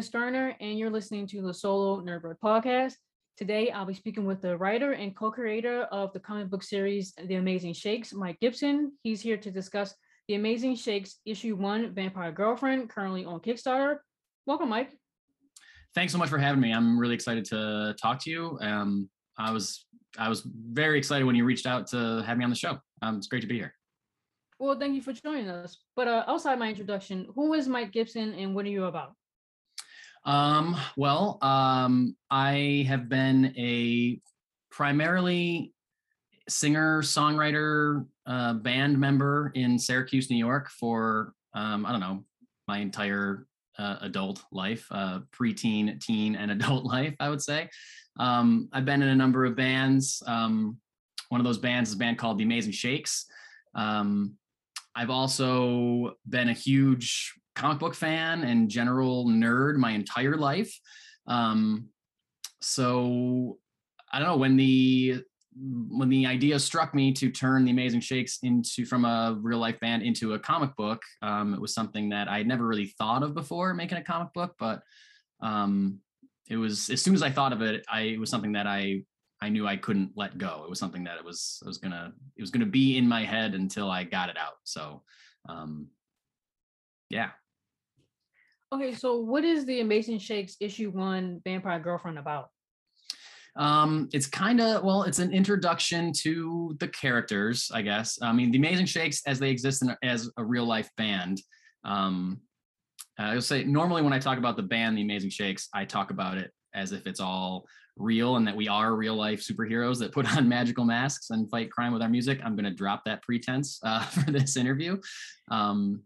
I'm Sterner, and you're listening to the Solo Nerdbird podcast. Today, I'll be speaking with the writer and co-creator of the comic book series The Amazing Shakes, Mike Gibson. He's here to discuss The Amazing Shakes Issue 1 Vampire Girlfriend, currently on Kickstarter. Welcome, Mike. Thanks so much for having me. I'm really excited to talk to you. Um, I was I was very excited when you reached out to have me on the show. Um, it's great to be here. Well, thank you for joining us. But uh, outside my introduction, who is Mike Gibson and what are you about? Um, well, um, I have been a primarily singer, songwriter, uh, band member in Syracuse, New York for, um, I don't know, my entire uh, adult life, uh, preteen, teen, and adult life, I would say. Um, I've been in a number of bands. Um, one of those bands is a band called The Amazing Shakes. Um, I've also been a huge comic book fan and general nerd my entire life. Um, so I don't know when the when the idea struck me to turn the Amazing Shakes into from a real life band into a comic book. Um, it was something that I had never really thought of before making a comic book, but um, it was as soon as I thought of it, I it was something that I I knew I couldn't let go. It was something that it was I was gonna it was gonna be in my head until I got it out. So um yeah. Okay, so what is the Amazing Shakes issue one Vampire Girlfriend about? Um, it's kind of well, it's an introduction to the characters, I guess. I mean, the Amazing Shakes as they exist in, as a real life band. Um, I'll say normally when I talk about the band, the Amazing Shakes, I talk about it as if it's all real and that we are real life superheroes that put on magical masks and fight crime with our music. I'm going to drop that pretense uh, for this interview. Um,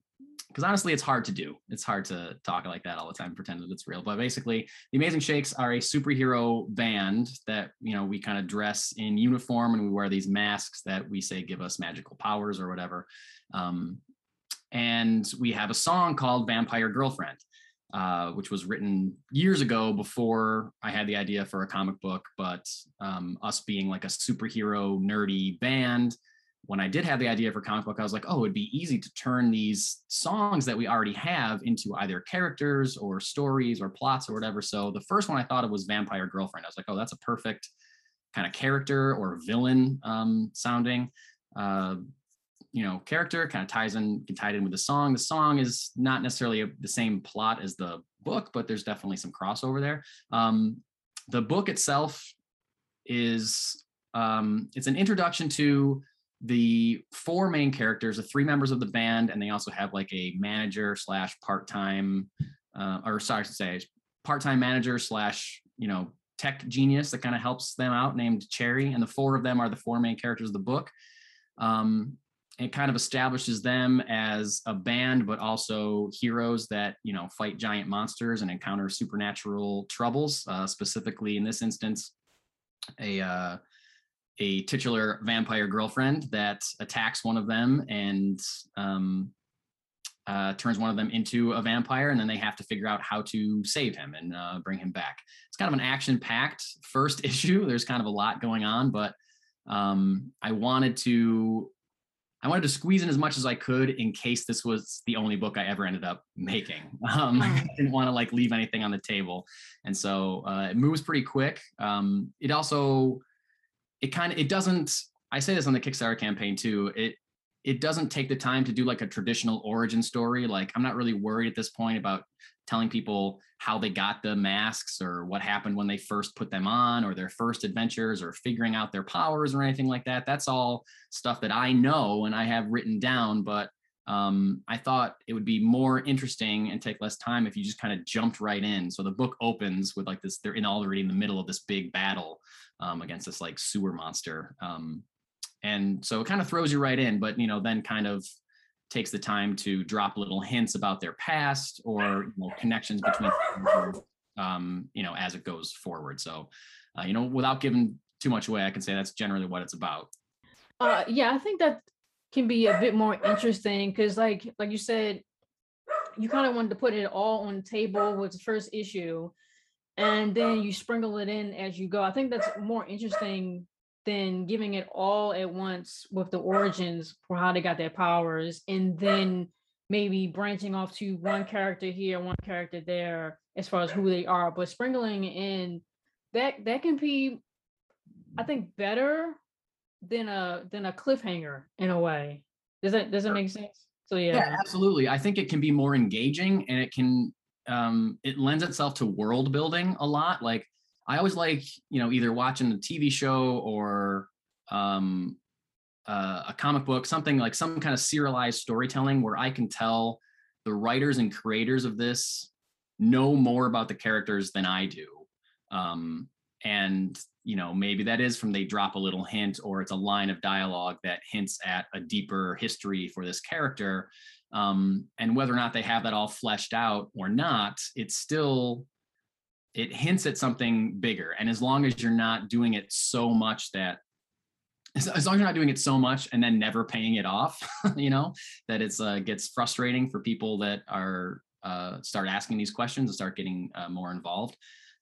because honestly, it's hard to do. It's hard to talk like that all the time, pretend that it's real. But basically, the Amazing Shakes are a superhero band that you know we kind of dress in uniform and we wear these masks that we say give us magical powers or whatever. Um, and we have a song called "Vampire Girlfriend." Uh, which was written years ago before I had the idea for a comic book. But um, us being like a superhero nerdy band, when I did have the idea for comic book, I was like, oh, it'd be easy to turn these songs that we already have into either characters or stories or plots or whatever. So the first one I thought of was Vampire Girlfriend. I was like, oh, that's a perfect kind of character or villain um, sounding. Uh, you know character kind of ties in can tied in with the song the song is not necessarily a, the same plot as the book but there's definitely some crossover there um, the book itself is um, it's an introduction to the four main characters the three members of the band and they also have like a manager slash part-time uh, or sorry to say part-time manager slash you know tech genius that kind of helps them out named cherry and the four of them are the four main characters of the book. Um, it kind of establishes them as a band but also heroes that you know fight giant monsters and encounter supernatural troubles. Uh, specifically in this instance a uh, a titular vampire girlfriend that attacks one of them and um, uh, turns one of them into a vampire, and then they have to figure out how to save him and uh, bring him back. It's kind of an action-packed first issue. There's kind of a lot going on, but um, I wanted to I wanted to squeeze in as much as I could in case this was the only book I ever ended up making. Um, I didn't want to like leave anything on the table, and so uh, it moves pretty quick. Um, it also, it kind of, it doesn't. I say this on the Kickstarter campaign too. It it doesn't take the time to do like a traditional origin story. Like I'm not really worried at this point about telling people how they got the masks or what happened when they first put them on or their first adventures or figuring out their powers or anything like that. That's all stuff that I know and I have written down, but um, I thought it would be more interesting and take less time if you just kind of jumped right in. So the book opens with like this, they're in already in the middle of this big battle um, against this like sewer monster. Um, and so it kind of throws you right in, but you know, then kind of takes the time to drop little hints about their past or you know, connections between um, you know as it goes forward. So uh, you know without giving too much away i can say that's generally what it's about. Uh yeah i think that can be a bit more interesting because like like you said you kind of wanted to put it all on the table with the first issue and then you sprinkle it in as you go i think that's more interesting than giving it all at once with the origins for how they got their powers and then maybe branching off to one character here, one character there, as far as who they are, but sprinkling in that that can be, I think, better than a than a cliffhanger in a way. Does that does that make sense? So yeah. Yeah, absolutely. I think it can be more engaging and it can um it lends itself to world building a lot. Like I always like, you know, either watching a TV show or um uh, a comic book, something like some kind of serialized storytelling where I can tell the writers and creators of this know more about the characters than I do. Um, and you know maybe that is from they drop a little hint or it's a line of dialogue that hints at a deeper history for this character um, and whether or not they have that all fleshed out or not it's still it hints at something bigger and as long as you're not doing it so much that as, long as you're not doing it so much and then never paying it off, you know, that it's uh, gets frustrating for people that are uh, start asking these questions and start getting uh, more involved.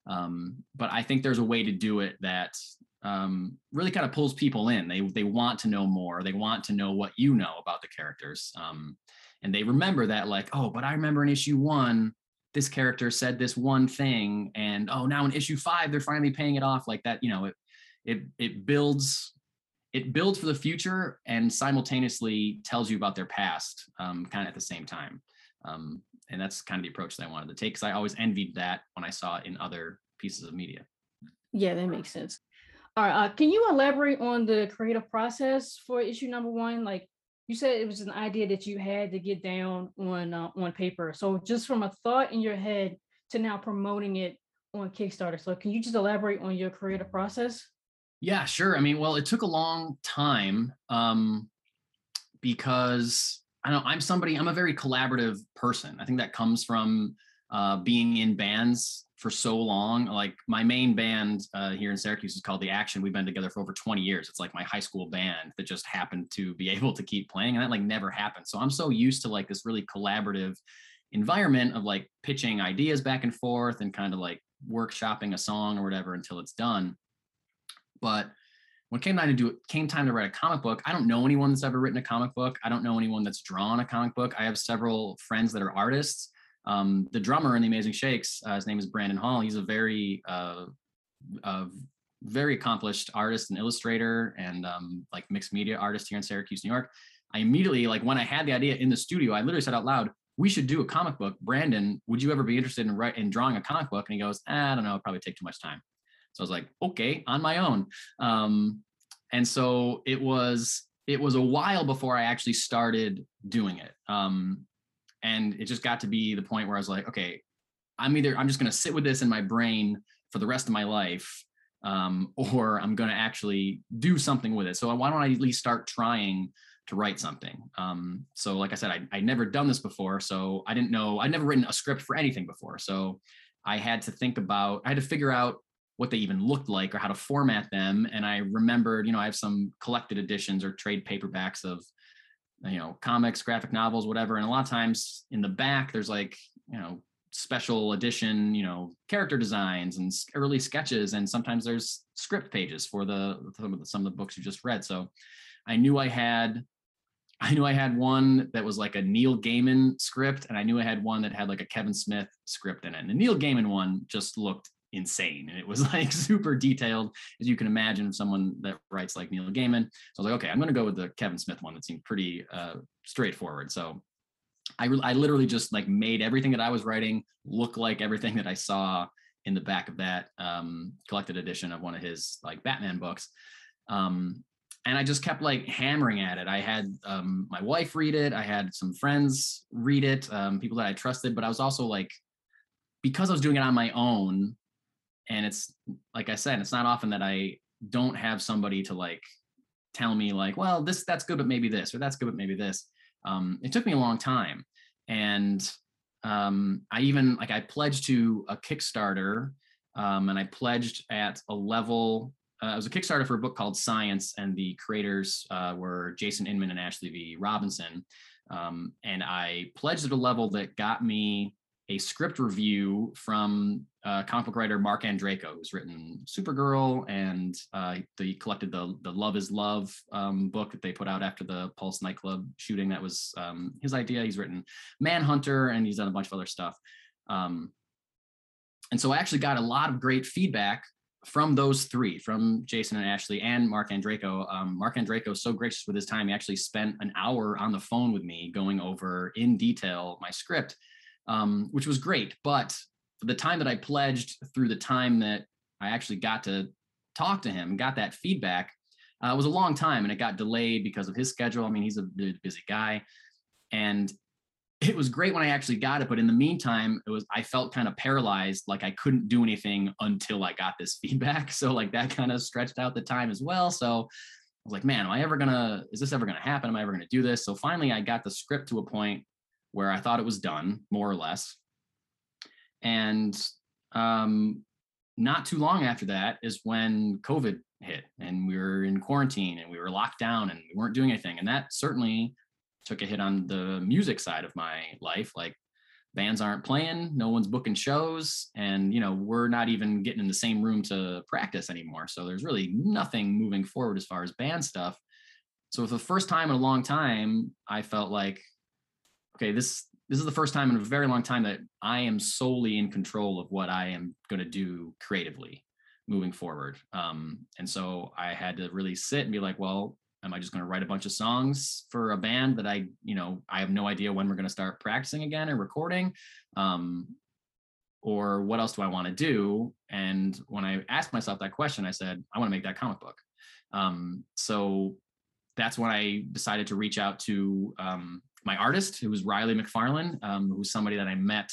Um, but I think there's a way to do it that um, really kind of pulls people in. They they want to know more. They want to know what you know about the characters, um, and they remember that like, oh, but I remember in issue one, this character said this one thing, and oh, now in issue five, they're finally paying it off like that. You know, it it it builds it builds for the future and simultaneously tells you about their past um, kind of at the same time. Um, and that's kind of the approach that I wanted to take because I always envied that when I saw it in other pieces of media. Yeah, that makes sense. All right, uh, can you elaborate on the creative process for issue number one? Like you said, it was an idea that you had to get down on uh, on paper. So just from a thought in your head to now promoting it on Kickstarter. So can you just elaborate on your creative process? Yeah, sure. I mean, well, it took a long time um, because I know I'm somebody, I'm a very collaborative person. I think that comes from uh, being in bands for so long. Like my main band uh, here in Syracuse is called The Action. We've been together for over 20 years. It's like my high school band that just happened to be able to keep playing. And that like never happened. So I'm so used to like this really collaborative environment of like pitching ideas back and forth and kind of like workshopping a song or whatever until it's done but when it came time to do it, came time to write a comic book, I don't know anyone that's ever written a comic book. I don't know anyone that's drawn a comic book. I have several friends that are artists. Um, the drummer in the Amazing Shakes, uh, his name is Brandon Hall. He's a very, uh, uh, very accomplished artist and illustrator and um, like mixed media artist here in Syracuse, New York. I immediately, like when I had the idea in the studio, I literally said out loud, "We should do a comic book." Brandon, would you ever be interested in writing in drawing a comic book? And he goes, "I don't know, probably take too much time." So I was like, okay, on my own. Um, and so it was it was a while before I actually started doing it. Um, and it just got to be the point where I was like, okay, I'm either I'm just going to sit with this in my brain for the rest of my life, um, or I'm going to actually do something with it. So why don't I at least start trying to write something? Um, so like I said, I I'd never done this before, so I didn't know I'd never written a script for anything before. So I had to think about I had to figure out what they even looked like or how to format them. And I remembered, you know, I have some collected editions or trade paperbacks of, you know, comics, graphic novels, whatever. And a lot of times in the back, there's like, you know, special edition, you know, character designs and early sketches. And sometimes there's script pages for the some of the, some of the books you just read. So I knew I had I knew I had one that was like a Neil Gaiman script, and I knew I had one that had like a Kevin Smith script in it. And the Neil Gaiman one just looked insane. And it was like super detailed as you can imagine someone that writes like neil gaiman. So i was like okay i'm going to go with the kevin smith one. That seemed pretty uh, straightforward. So I, I literally just like made everything that i was writing look like everything that i saw in the back of that um, collected edition of one of his like batman books. Um, and i just kept like hammering at it. I had um, my wife read it. I had some friends read it um, people that i trusted. But i was also like because i was doing it on my own and it's like i said it's not often that i don't have somebody to like tell me like well this that's good but maybe this or that's good but maybe this. Um, it took me a long time. And um, i even like i pledged to a kickstarter um, and i pledged at a level uh, it was a kickstarter for a book called science and the creators uh, were jason inman and ashley v. Robinson. Um, and i pledged at a level that got me a script review from uh, comic book writer Marc Andreyko, who's written Supergirl and uh, he collected the the Love Is Love um, book that they put out after the Pulse nightclub shooting. That was um, his idea. He's written Manhunter and he's done a bunch of other stuff. Um, and so I actually got a lot of great feedback from those three, from Jason and Ashley and Marc Andreyko. Um, Mark is so gracious with his time. He actually spent an hour on the phone with me going over in detail my script, um, which was great. But the time that I pledged through the time that I actually got to talk to him got that feedback, uh, it was a long time and it got delayed because of his schedule. I mean, he's a busy guy. And it was great when I actually got it, but in the meantime, it was I felt kind of paralyzed, like I couldn't do anything until I got this feedback. So like that kind of stretched out the time as well. So I was like, man, am I ever gonna? Is this ever gonna happen? Am I ever gonna do this? So finally, I got the script to a point where I thought it was done, more or less. And um, not too long after that is when COVID hit, and we were in quarantine, and we were locked down, and we weren't doing anything, and that certainly took a hit on the music side of my life like bands aren't playing no one's booking shows and you know we're not even getting in the same room to practice anymore. So there's really nothing moving forward as far as band stuff. So for the first time in a long time i felt like okay this this is the first time in a very long time that i am solely in control of what i am going to do creatively moving forward. Um, and so i had to really sit and be like well am i just going to write a bunch of songs for a band that i you know i have no idea when we're going to start practicing again or recording? Um, or what else do i want to do? And when i asked myself that question i said i want to make that comic book. Um, so that's when i decided to reach out to um, my artist who was riley mcfarland um, who's somebody that i met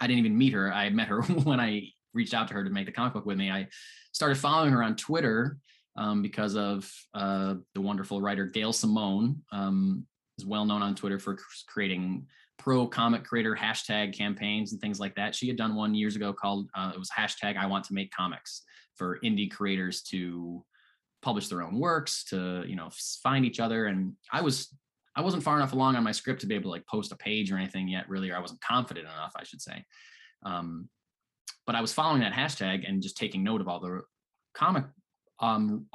i didn't even meet her. I met her when i reached out to her to make the comic book with me. I started following her on twitter um, because of uh, the wonderful writer Gail Simone, um, is well known on Twitter for creating pro comic creator hashtag campaigns and things like that. She had done one years ago called uh, it was hashtag I want to make comics for indie creators to publish their own works to you know find each other. And I was I wasn't far enough along on my script to be able to like post a page or anything yet really or I wasn't confident enough I should say um, but I was following that hashtag and just taking note of all the comic um,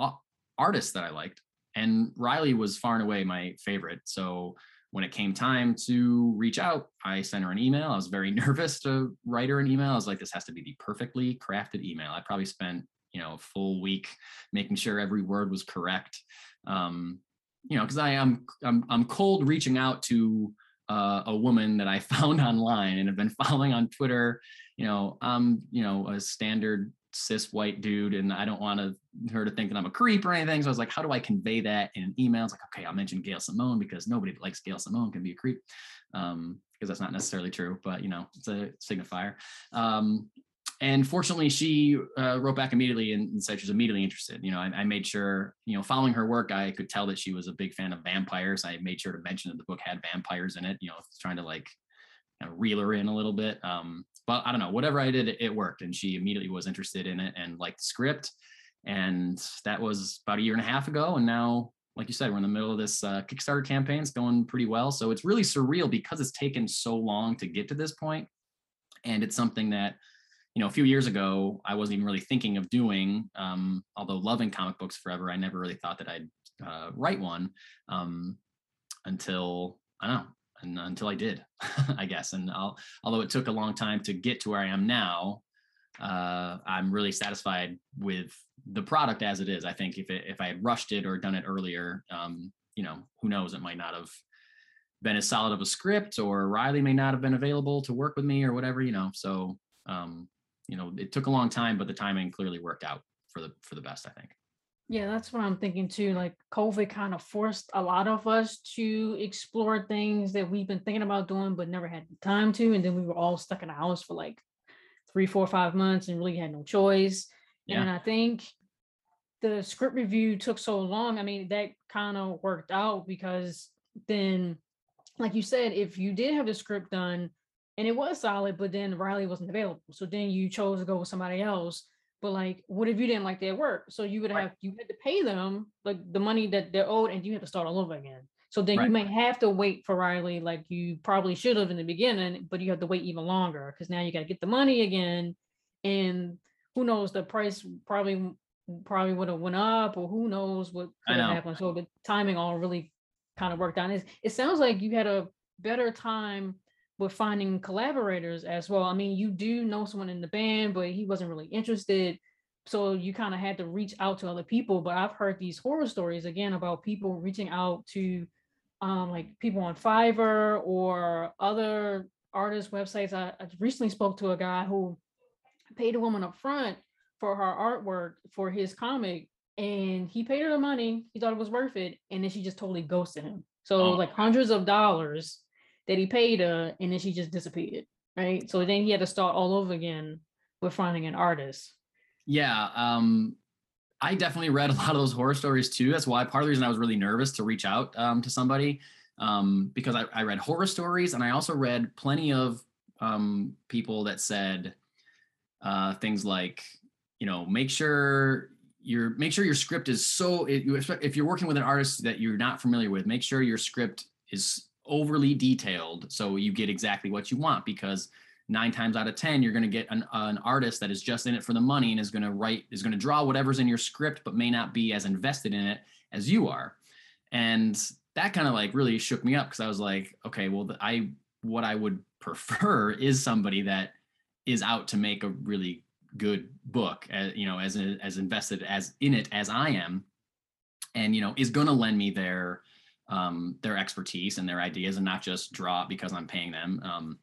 artists that I liked, and Riley was far and away my favorite. So when it came time to reach out, I sent her an email. I was very nervous to write her an email. I was like, this has to be the perfectly crafted email. I probably spent you know a full week making sure every word was correct. Um, you know, because I am I'm, I'm cold reaching out to uh, a woman that I found online and have been following on Twitter. You know, I'm you know a standard cis white dude and I don't want to, her to think that I'm a creep or anything. So I was like, how do I convey that in an email? It's like, okay, I'll mention Gail Simone because nobody that likes Gail Simone can be a creep. Um, because that's not necessarily true, but you know, it's a signifier. Um, and fortunately, she uh, wrote back immediately and, said she was immediately interested. You know, I, I, made sure, you know, following her work, I could tell that she was a big fan of vampires. I made sure to mention that the book had vampires in it. You know, trying to like kind of reel her in a little bit. Um, but I don't know, whatever I did, it worked. And she immediately was interested in it and liked the script. And that was about a year and a half ago. And now, like you said, we're in the middle of this uh, Kickstarter campaign. It's going pretty well. So it's really surreal because it's taken so long to get to this point. And it's something that, you know, a few years ago, I wasn't even really thinking of doing. Um, although loving comic books forever, I never really thought that I'd uh, write one um, until, I don't know, and until I did, I guess. And I'll, although it took a long time to get to where I am now, uh, I'm really satisfied with the product as it is. I think if it, if I had rushed it or done it earlier, um, you know, who knows, it might not have been as solid of a script, or Riley may not have been available to work with me, or whatever, you know. So, um, you know, it took a long time, but the timing clearly worked out for the for the best. I think. Yeah, that's what I'm thinking too. Like COVID kind of forced a lot of us to explore things that we've been thinking about doing, but never had the time to. And then we were all stuck in the house for like three, four, five months and really had no choice. Yeah. And I think the script review took so long. I mean, that kind of worked out because then, like you said, if you did have the script done and it was solid, but then Riley wasn't available. So then you chose to go with somebody else but like, what if you didn't like their work? So you would have right. you had to pay them like the money that they're owed, and you had to start all over again. So then Right. you may have to wait for Riley like you probably should have in the beginning, but you have to wait even longer because now you got to get the money again. And who knows, the price probably probably would have went up or who knows what could have happened. So the timing all really kind of worked out. It sounds like you had a better time with finding collaborators as well. I mean, you do know someone in the band, but he wasn't really interested. So you kind of had to reach out to other people. But I've heard these horror stories again about people reaching out to um, like people on Fiverr or other artist websites. I, I recently spoke to a guy who paid a woman up front for her artwork for his comic and he paid her the money he thought it was worth it and then she just totally ghosted him so Oh. like hundreds of dollars that he paid her and then she just disappeared right so then he had to start all over again with finding an artist Yeah, um, I definitely read a lot of those horror stories too. That's why part of the reason I was really nervous to reach out um, to somebody um, because I, I read horror stories and I also read plenty of um, people that said uh, things like, you know, make sure your make sure your script is so if you're working with an artist that you're not familiar with, make sure your script is overly detailed so you get exactly what you want because nine times out of ten you're going to get an, an artist that is just in it for the money and is going to write is going to draw whatever's in your script but may not be as invested in it as you are. And that kind of like really shook me up because i was like okay well the- i what i would prefer is somebody that is out to make a really good book uh, you know as as invested as in it as i am and you know is going to lend me their um their expertise and their ideas and not just draw because i'm paying them um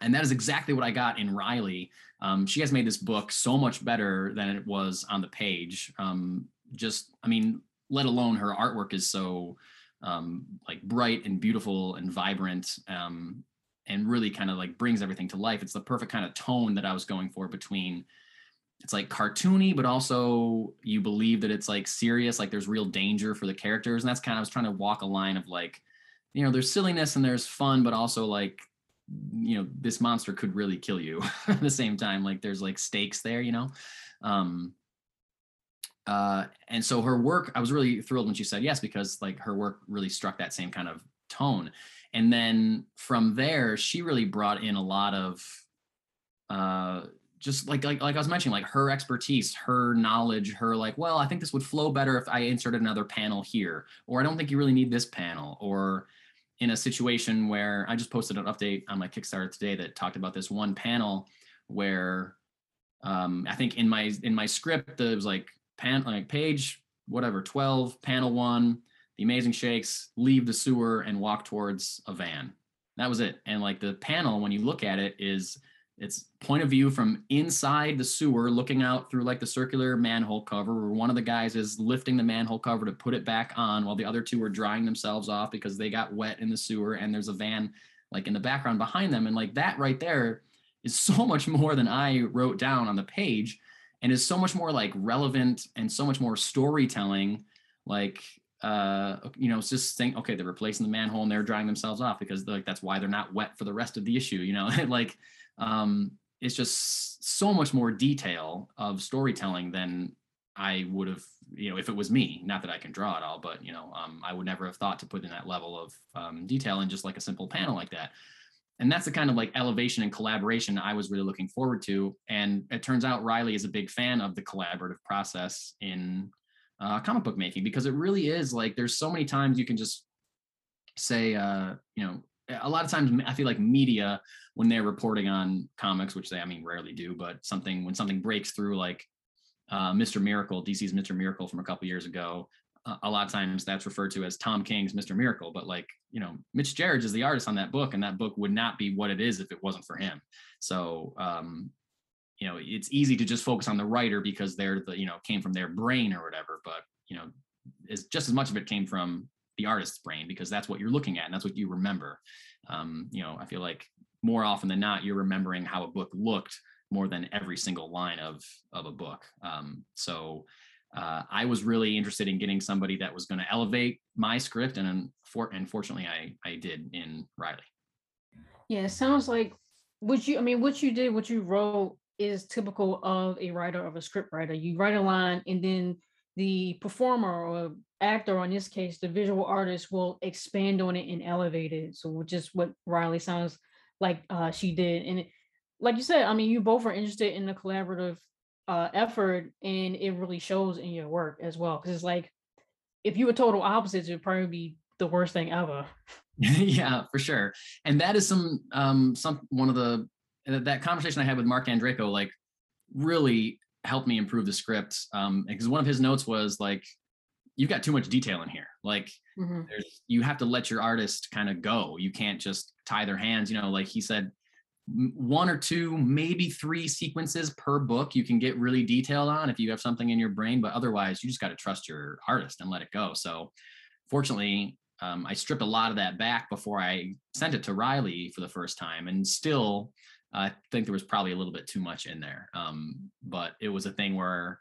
and that is exactly what I got in Riley. Um, she has made this book so much better than it was on the page. Um, just, I mean, let alone her artwork is so um, like bright and beautiful and vibrant, um, and really kind of like brings everything to life. It's the perfect kind of tone that I was going for between. It's like cartoony, but also you believe that it's like serious, like there's real danger for the characters, and that's kind of I was trying to walk a line of like, you know, there's silliness and there's fun, but also like you know this monster could really kill you at the same time like there's like stakes there you know? Um uh and so her work i was really thrilled when she said yes because like her work really struck that same kind of tone. And then from there she really brought in a lot of uh just like like like I was mentioning, like her expertise, her knowledge, her like, well, I think this would flow better if I inserted another panel here, or I don't think you really need this panel, or in a situation where I just posted an update on my Kickstarter today that talked about this one panel where um, I think in my in my script there was like pan like page whatever 12 panel one the amazing shakes leave the sewer and walk towards a van. That was it and like the panel when you look at it is it's point of view from inside the sewer looking out through like the circular manhole cover where one of the guys is lifting the manhole cover to put it back on while the other two are drying themselves off because they got wet in the sewer and there's a van like in the background behind them. And like that right there is so much more than I wrote down on the page and is so much more like relevant and so much more storytelling. Like uh you know it's just think okay they're replacing the manhole and they're drying themselves off because like that's why they're not wet for the rest of the issue you know? Like um it's just so much more detail of storytelling than I would have, you know, if it was me. Not that I can draw it all, but you know, um, I would never have thought to put in that level of um, detail in just like a simple panel like that. And that's the kind of like elevation and collaboration I was really looking forward to. And it turns out Riley is a big fan of the collaborative process in uh, comic book making because it really is like there's so many times you can just say, uh, you know, a lot of times I feel like media when they're reporting on comics, which they I mean rarely do, but something when something breaks through like uh, Mr. Miracle, DC's Mr. Miracle from a couple years ago, uh, a lot of times that's referred to as Tom King's Mr. Miracle. But like you know, Mitch Gerads is the artist on that book, and that book would not be what it is if it wasn't for him. So um, you know, it's easy to just focus on the writer because they're the you know came from their brain or whatever. But you know, is just as much of it came from the artist's brain because that's what you're looking at and that's what you remember. Um, you know, I feel like more often than not, you're remembering how a book looked more than every single line of of a book. Um, so uh, I was really interested in getting somebody that was going to elevate my script, and for, unfortunately, I I did in Riley. Yeah, it sounds like what you I mean, what you did, what you wrote is typical of a writer of a script writer. You write a line and then the performer or actor, or in this case, the visual artist will expand on it and elevate it. So which is what Riley sounds like uh, she did. And it, like you said, I mean, you both are interested in the collaborative uh, effort, and it really shows in your work as well. Because it's like if you were total opposites, it'd probably be the worst thing ever. yeah, for sure. And that is some um some one of the that conversation I had with Marc Andreyko like really helped me improve the script. Um, because one of his notes was like, you've got too much detail in here. Like mm-hmm. there's you have to let your artist kind of go. You can't just tie their hands, you know, like he said, one or two, maybe three sequences per book you can get really detailed on if you have something in your brain, but otherwise you just got to trust your artist and let it go. So fortunately, um, I stripped a lot of that back before I sent it to Riley for the first time, and still, I think there was probably a little bit too much in there. Um, but it was a thing where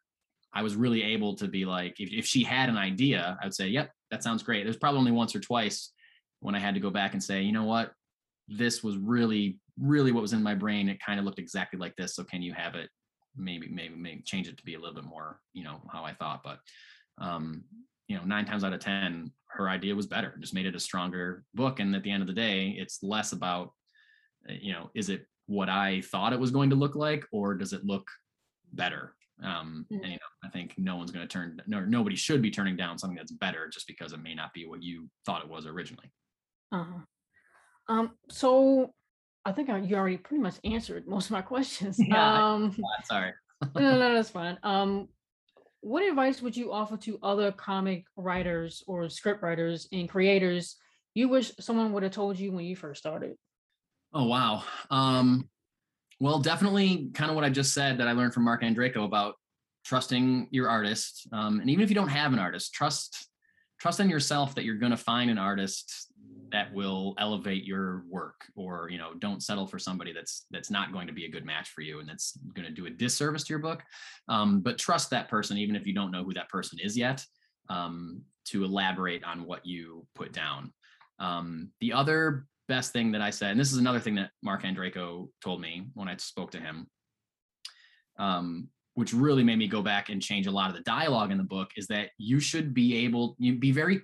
I was really able to be like, if, if she had an idea, I would say, "Yep, that sounds great." There's probably only once or twice when I had to go back and say, "You know what? This was really, really what was in my brain. It kind of looked exactly like this. So can you have it? Maybe, maybe, maybe change it to be a little bit more, you know, how I thought." But um, you know, nine times out of ten, her idea was better just made it a stronger book and at the end of the day it's less about uh, you know is it what i thought it was going to look like or does it look better um mm-hmm. and you know i think no one's going to turn no nobody should be turning down something that's better just because it may not be what you thought it was originally uh-huh. um so i think I, you already pretty much answered most of my questions yeah, um sorry no no that's fine um what advice would you offer to other comic writers or script writers and creators you wish someone would have told you when you first started? Oh wow. Um, well, definitely kind of what I just said that I learned from Marc Andreyko about trusting your artist. Um, and even if you don't have an artist, trust trust in yourself that you're going to find an artist that will elevate your work or you know don't settle for somebody that's that's not going to be a good match for you and that's going to do a disservice to your book um, but trust that person even if you don't know who that person is yet um, to elaborate on what you put down um, the other best thing that i said and this is another thing that marc andreyko told me when i spoke to him um, which really made me go back and change a lot of the dialogue in the book is that you should be able you be very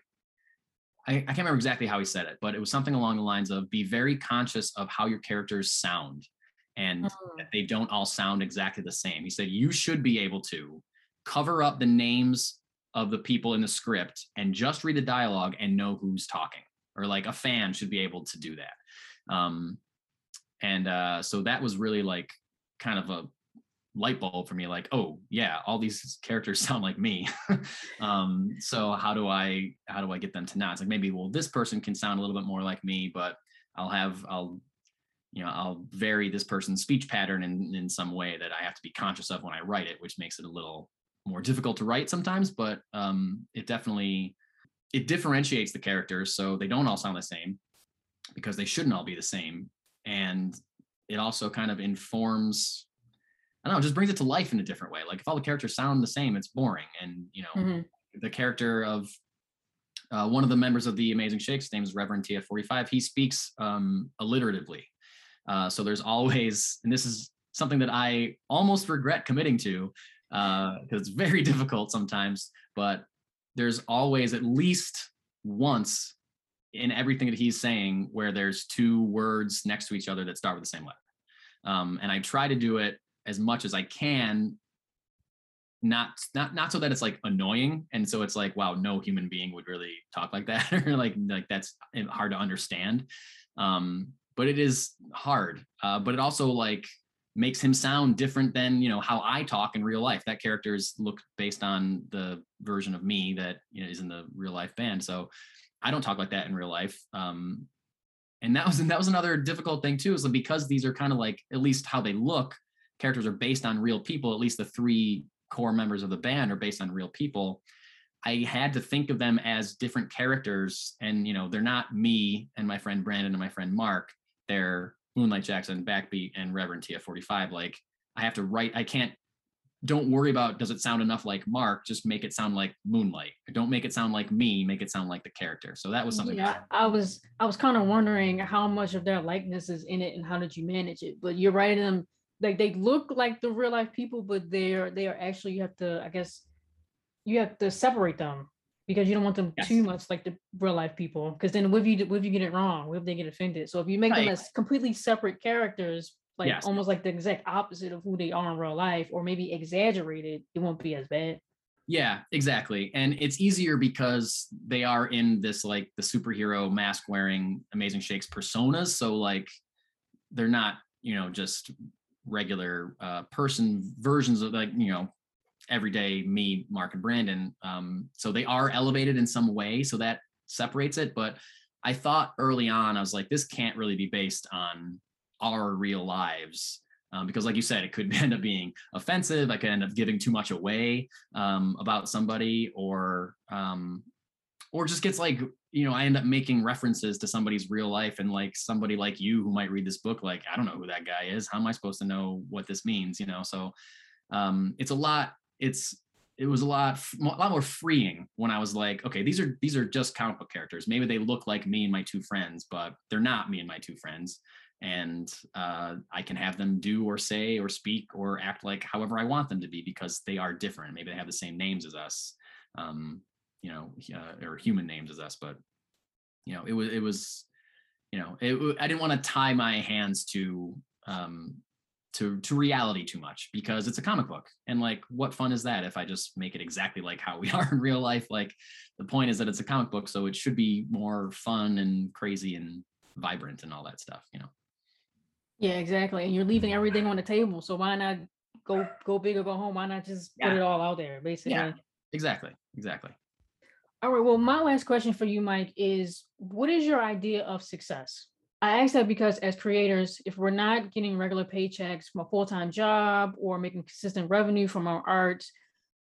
I, I can't remember exactly how he said it, but it was something along the lines of be very conscious of how your characters sound and oh. that they don't all sound exactly the same. He said you should be able to cover up the names of the people in the script and just read the dialogue and know who's talking or like a fan should be able to do that. Um, and uh, so that was really like kind of a light bulb for me like oh yeah all these characters sound like me. Um so how do i how do i get them to not? It's like maybe well this person can sound a little bit more like me but i'll have i'll you know i'll vary this person's speech pattern in in some way that i have to be conscious of when i write it which makes it a little more difficult to write sometimes but um it definitely it differentiates the characters so they don't all sound the same because they shouldn't all be the same and it also kind of informs I don't know, just brings it to life in a different way. Like if all the characters sound the same, it's boring. And you know, mm-hmm. the character of uh, one of the members of the Amazing Shakes, name is Reverend TF45. He speaks um, alliteratively. Uh, so there's always, and this is something that I almost regret committing to because uh, it's very difficult sometimes. But there's always at least once in everything that he's saying where there's two words next to each other that start with the same letter. Um, and I try to do it as much as I can not not not so that it's like annoying and so it's like wow no human being would really talk like that or like like that's hard to understand um but it is hard uh but it also like makes him sound different than you know how I talk in real life that characters look based on the version of me that you know is in the real life band so I don't talk like that in real life um and that was and that was another difficult thing too is because these are kind of like at least how they look characters are based on real people, at least the three core members of the band are based on real people. I had to think of them as different characters, and you know, they're not me and my friend Brandon and my friend Mark. They're Moonlight Jackson, Backbeat, and Reverend TF45. Like I have to write. I can't. Don't worry about does it sound enough like Mark. Just make it sound like Moonlight. Don't make it sound like me. Make it sound like the character. So that was something. Yeah, I was. I was kind of wondering how much of their likeness is in it, and how did you manage it? But you're writing them like they look like the real life people, but they're they are actually you have to I guess you have to separate them because you don't want them Yes. too much like the real life people. Because then what if you what if you get it wrong? What if they get offended? So if you make them as completely separate characters, like Yes. almost like the exact opposite of who they are in real life, or maybe exaggerated, it won't be as bad. Yeah, exactly. And it's easier because they are in this like the superhero mask wearing amazing shakes personas. So like they're not, you know, just regular uh person versions of like, you know, everyday me, Mark and Brandon. Um, so they are elevated in some way. So that separates it. But I thought early on, I was like, this can't really be based on our real lives. Um, because like you said, it could end up being offensive. I could end up giving too much away um, about somebody or um, or just gets like you know i end up making references to somebody's real life and like somebody like you who might read this book like i don't know who that guy is how am i supposed to know what this means you know so um, it's a lot it's it was a lot a lot more freeing when i was like okay these are these are just comic book characters. Maybe they look like me and my two friends but they're not me and my two friends. And uh, i can have them do or say or speak or act like however i want them to be because they are different. Maybe they have the same names as us um, you know, uh, or human names as us, but you know, it was it was, you know, it, I didn't want to tie my hands to um to to reality too much because it's a comic book and like what fun is that if I just make it exactly like how we are in real life? Like the point is that it's a comic book, so it should be more fun and crazy and vibrant and all that stuff, you know. Yeah, exactly. And you're leaving everything on the table. So why not go go big or go home? Why not just put it all out there, basically? yeah. Exactly, exactly. All right. Well, my last question for you, Mike, is what is your idea of success? I ask that because as creators, if we're not getting regular paychecks from a full-time job or making consistent revenue from our art,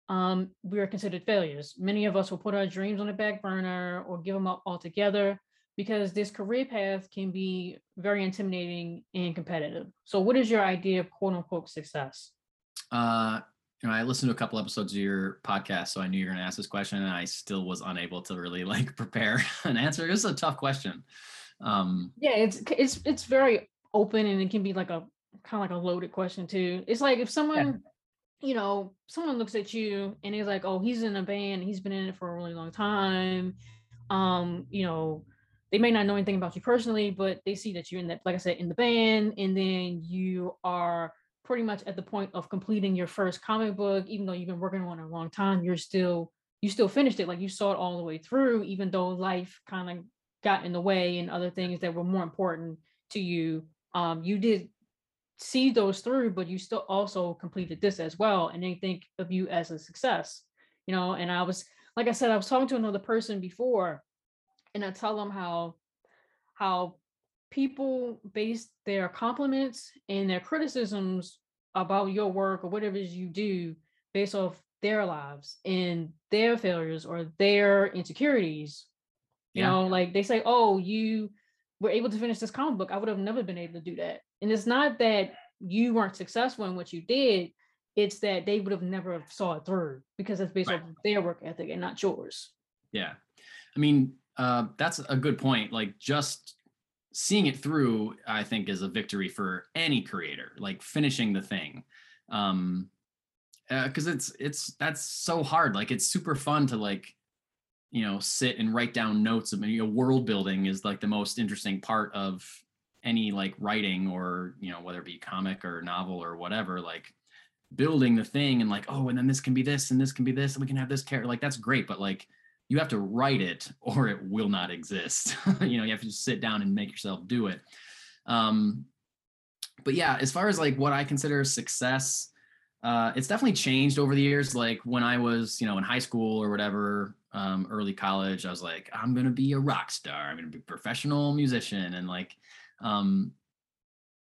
um, we are considered failures. Many of us will put our dreams on the back burner or give them up altogether because this career path can be very intimidating and competitive. So, what is your idea of quote unquote success? Uh, you know, I listened to a couple episodes of your podcast, so I knew you were going to ask this question, and I still was unable to really like prepare an answer. It's a tough question. Um, Yeah, it's it's it's very open and it can be like a kind of like a loaded question too. It's like if someone, you know, someone looks at you and is like, "Oh, he's in a band, he's been in it for a really long time." Um, you know, they may not know anything about you personally, but they see that you're in that, like I said, in the band, and then you are pretty much at the point of completing your first comic book, even though you've been working on it a long time, you're still you still finished it, like you saw it all the way through, even though life kind of got in the way and other things that were more important to you. Um, you did see those through, but you still also completed this as well, and they think of you as a success. You know, and I was like I said, I was talking to another person before, and I tell them how how people base their compliments and their criticisms about your work or whatever it is you do based off their lives and their failures or their insecurities. You Yeah. know, like they say, oh, you were able to finish this comic book. I would have never been able to do that. And it's not that you weren't successful in what you did, it's that they would have never saw it through because it's based Right. off their work ethic and not yours. yeah, I mean, uh, that's a good point. Like just seeing it through, I think, is a victory for any creator. Like finishing the thing. Um, because it's it's that's so hard like it's super fun to like you know sit and write down notes of you know world building is like the most interesting part of any like writing or you know whether it be comic or novel or whatever like building the thing and like oh and then this can be this and this can be this and we can have this character like that's great but like you have to write it or it will not exist. You know you have to just sit down and make yourself do it. Um but yeah as far as like what i consider success uh, it's definitely changed over the years. Like when I was, you know, in high school or whatever, um, early college, I was like, I'm gonna be a rock star. I'm gonna be a professional musician, and like, um,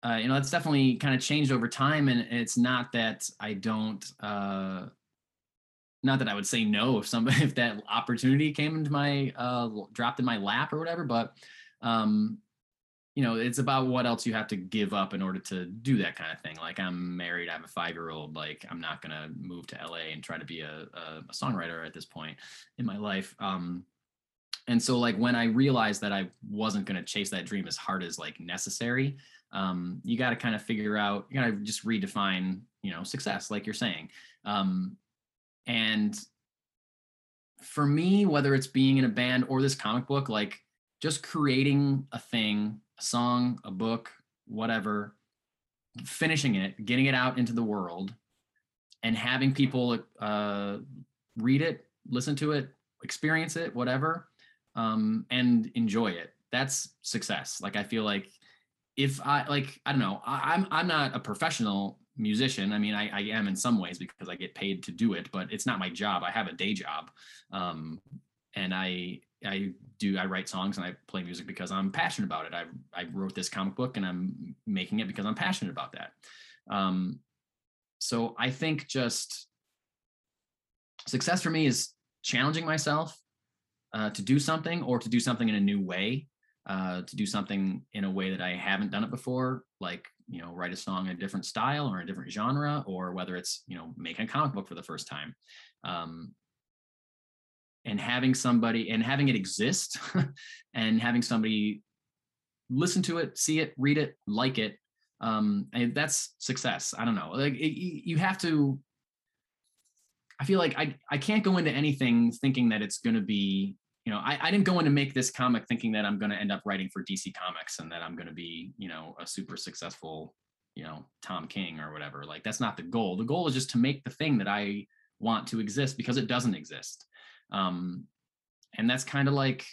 uh, you know, that's definitely kind of changed over time. And it's not that I don't, uh, not that I would say no if somebody if that opportunity came into my uh, dropped in my lap or whatever, but um, you know, it's about what else you have to give up in order to do that kind of thing. Like I'm married, I have a five year old. Like I'm not gonna move to LA and try to be a, a, a songwriter at this point in my life. Um, and so like when I realized that I wasn't gonna chase that dream as hard as like necessary, um, you got to kind of figure out, you got to just redefine, you know, success, like you're saying. Um, and for me, whether it's being in a band or this comic book, like just creating a thing, a song, a book, whatever, finishing it, getting it out into the world, and having people uh, read it, listen to it, experience it, whatever, um, and enjoy it. That's success. Like I feel like if I like, I don't know, I, I'm I'm not a professional musician. I mean, I, I am in some ways because I get paid to do it, but it's not my job. I have a day job, um, and I I do I write songs and I play music because I'm passionate about it. I I wrote this comic book and I'm making it because I'm passionate about that. Um, so I think just success for me is challenging myself uh, to do something or to do something in a new way, uh, to do something in a way that I haven't done it before, like you know write a song in a different style or a different genre, or whether it's you know making a comic book for the first time. Um, and having somebody and having it exist and having somebody listen to it see it read it like it um and that's success. I don't know. Like it, you have to i feel like i i can't go into anything thinking that it's going to be you know I, I didn't go in to make this comic thinking that i'm going to end up writing for dc comics and that i'm going to be you know a super successful you know tom king or whatever. Like that's not the goal. The goal is just to make the thing that i want to exist because it doesn't exist um, and that's kind of like,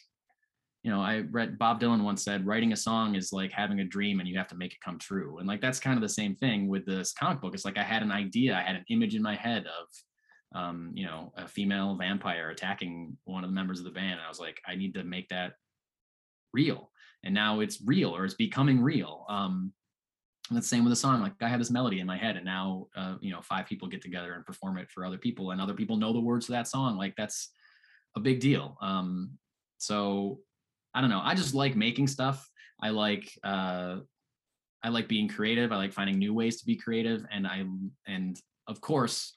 you know, I read Bob Dylan once said, writing a song is like having a dream and you have to make it come true. And like that's kind of the same thing with this comic book. It's like I had an idea, I had an image in my head of, um, you know, a female vampire attacking one of the members of the band. And I was like, I need to make that real. And now it's real or it's becoming real. Um, and the same with the song. Like I had this melody in my head, and now uh, you know five people get together and perform it for other people, and other people know the words to that song. Like that's a big deal. Um, so I don't know. I just like making stuff. I like uh, I like being creative. I like finding new ways to be creative, and I and of course,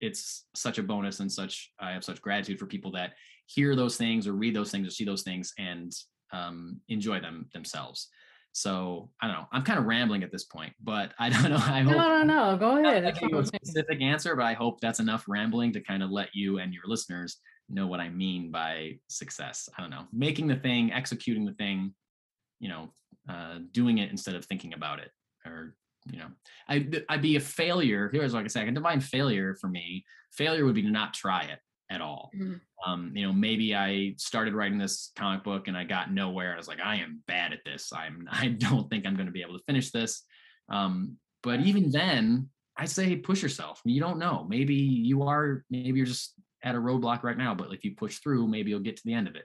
it's such a bonus and such. I have such gratitude for people that hear those things or read those things or see those things and um, enjoy them themselves. So I don't know. I'm kind of rambling at this point, but I don't know. I hope no, no, no. Go ahead. I give you a specific answer, but I hope that's enough rambling to kind of let you and your listeners know what I mean by success. I don't know, making the thing, executing the thing, you know, uh, doing it instead of thinking about it, or you know, I I'd be a failure. Here's what I said, I can define failure for me. Failure would be to not try it at all. Mm-hmm. Um, you know, maybe I started writing this comic book and I got nowhere. I was like, I am bad at this. I'm I don't think I'm going to be able to finish this. Um, but even then, I say push yourself. You don't know. Maybe you are. Maybe you're just at a roadblock right now, but if you push through, maybe you'll get to the end of it.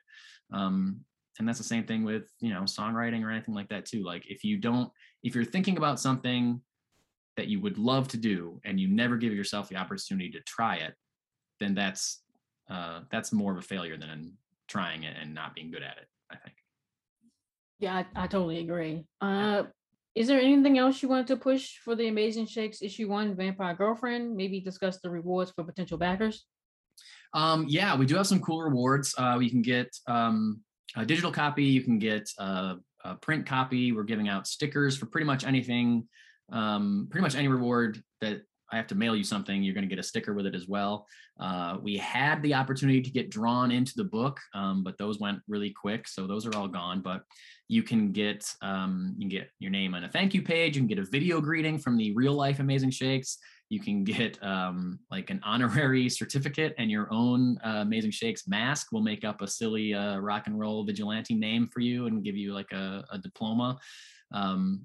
Um, and that's the same thing with you know songwriting or anything like that too. Like if you don't, if you're thinking about something that you would love to do and you never give yourself the opportunity to try it, then that's uh, that's more of a failure than trying it and not being good at it. I think. Yeah, I, I totally agree. Uh, is there anything else you want to push for the Amazing Shakes issue one Vampire Girlfriend? Maybe discuss the rewards for potential backers. Um, yeah, we do have some cool rewards. Uh, you can get um, a digital copy. You can get a, a, print copy. We're giving out stickers for pretty much anything. Um, pretty much any reward that I have to mail you something, you're going to get a sticker with it as well. Uh, we had the opportunity to get drawn into the book, um, but those went really quick, so those are all gone. But you can get um, you can get your name on a thank you page. You can get a video greeting from the real life Amazing Shakes. You can get um, like an honorary certificate and your own uh, Amazing Shakes mask. We'll make up a silly uh, rock and roll vigilante name for you and give you like a, a diploma. Um,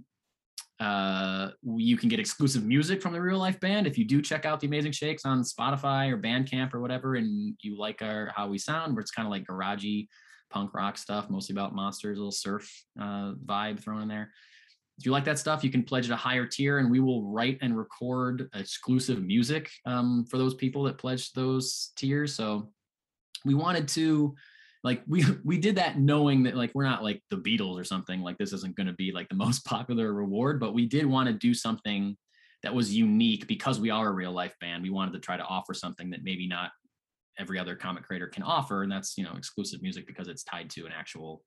uh, you can get exclusive music from the real life band if you do check out the Amazing Shakes on Spotify or Bandcamp or whatever, and you like our how we sound, where it's kind of like garagey punk rock stuff, mostly about monsters, a little surf uh, vibe thrown in there. If you like that stuff, you can pledge at a higher tier, and we will write and record exclusive music um, for those people that pledge those tiers. So we wanted to like we we did that knowing that like we're not like the Beatles or something like this isn't going to be like the most popular reward but we did want to do something that was unique because we are a real life band. We wanted to try to offer something that maybe not every other comic creator can offer and that's you know exclusive music because it's tied to an actual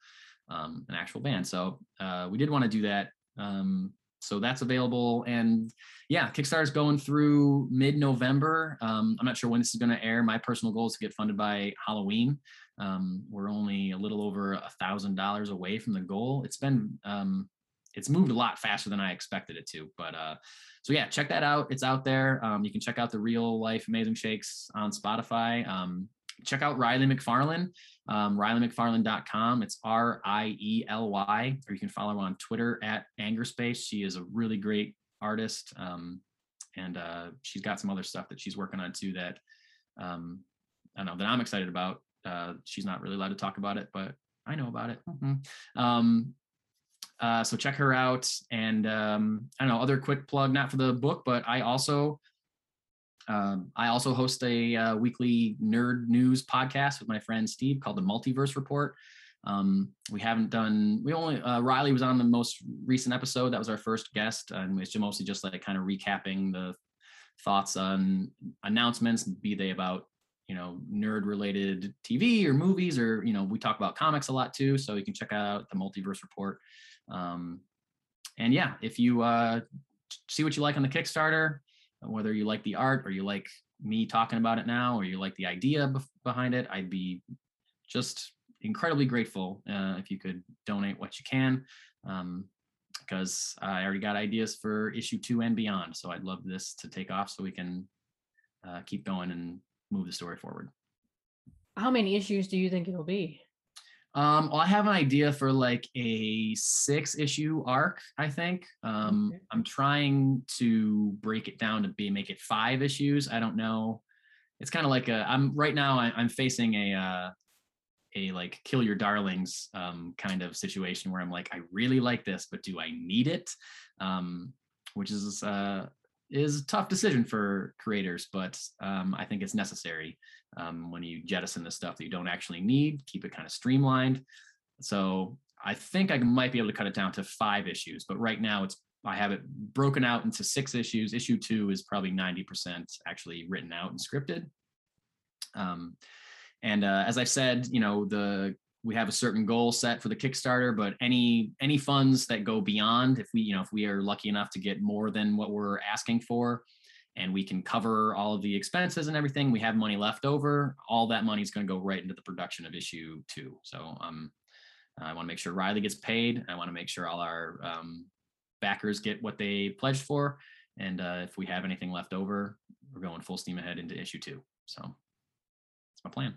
um, an actual band. So uh, we did want to do that um, so that's available. And yeah, Kickstarter is going through mid-November. Um, I'm not sure when this is going to air. My personal goal is to get funded by Halloween. Um, we're only a little over a thousand dollars away from the goal. It's been um, it's moved a lot faster than I expected it to. But uh, so yeah, check that out. It's out there. Um, you can check out the real life amazing shakes on Spotify. Check out Riely McFarlane, um, RielyMcFarlane.com. It's R I E L Y, or you can follow her on Twitter at Angerspace. She is a really great artist. Um, and uh, she's got some other stuff that she's working on too that um, I don't know that I'm excited about. Uh, she's not really allowed to talk about it, but I know about it. Mm-hmm. Um, uh, so check her out. And um, I don't know, other quick plug, not for the book, but I also um, I also host a uh, weekly nerd news podcast with my friend Steve called the Multiverse Report. Um, we haven't done. We only uh, Riely was on the most recent episode. That was our first guest, and it's mostly just like kind of recapping the thoughts on announcements, be they about you know nerd related TV or movies, or you know we talk about comics a lot too. So you can check out the Multiverse Report. Um, and yeah, if you uh, see what you like on the Kickstarter, whether you like the art or you like me talking about it now or you like the idea bef- behind it, I'd be just incredibly grateful uh, if you could donate what you can. Um, because I already got ideas for issue two and beyond. So I'd love this to take off so we can uh, keep going and move the story forward. How many issues do you think it'll be? Um, well, I have an idea for like a six issue arc, I think. Um, Okay. I'm trying to break it down to be make it five issues. I don't know. It's kind of like a I'm right now I, I'm facing a uh a like kill your darlings um kind of situation where I'm like, I really like this, but do I need it? Um, which is uh is a tough decision for creators, but um, I think it's necessary um, when you jettison the stuff that you don't actually need, keep it kind of streamlined. So I think I might be able to cut it down to five issues, but right now it's I have it broken out into six issues. Issue two is probably 90% actually written out and scripted. Um, and uh, as I said, you know, the we have a certain goal set for the Kickstarter, but any any funds that go beyond, if we you know if we are lucky enough to get more than what we're asking for, and we can cover all of the expenses and everything, we have money left over. All that money is going to go right into the production of issue two. So um, I want to make sure riely gets paid. I want to make sure all our um, backers get what they pledged for, and uh, if we have anything left over, we're going full steam ahead into issue two. So that's my plan.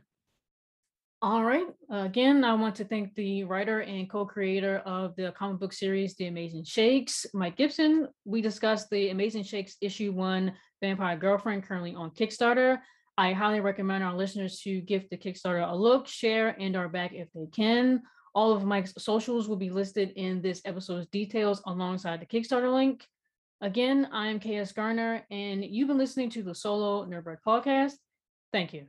All right. Again, I want to thank the writer and co-creator of the comic book series, The Amazing Shakes, Mike Gibson. We discussed the Amazing Shakes issue one, Vampire Girlfriend, currently on Kickstarter. I highly recommend our listeners to give the Kickstarter a look, share, and are back if they can. All of Mike's socials will be listed in this episode's details alongside the Kickstarter link. Again, I'm KS Garner, and you've been listening to the Solo Nerdbird podcast. Thank you.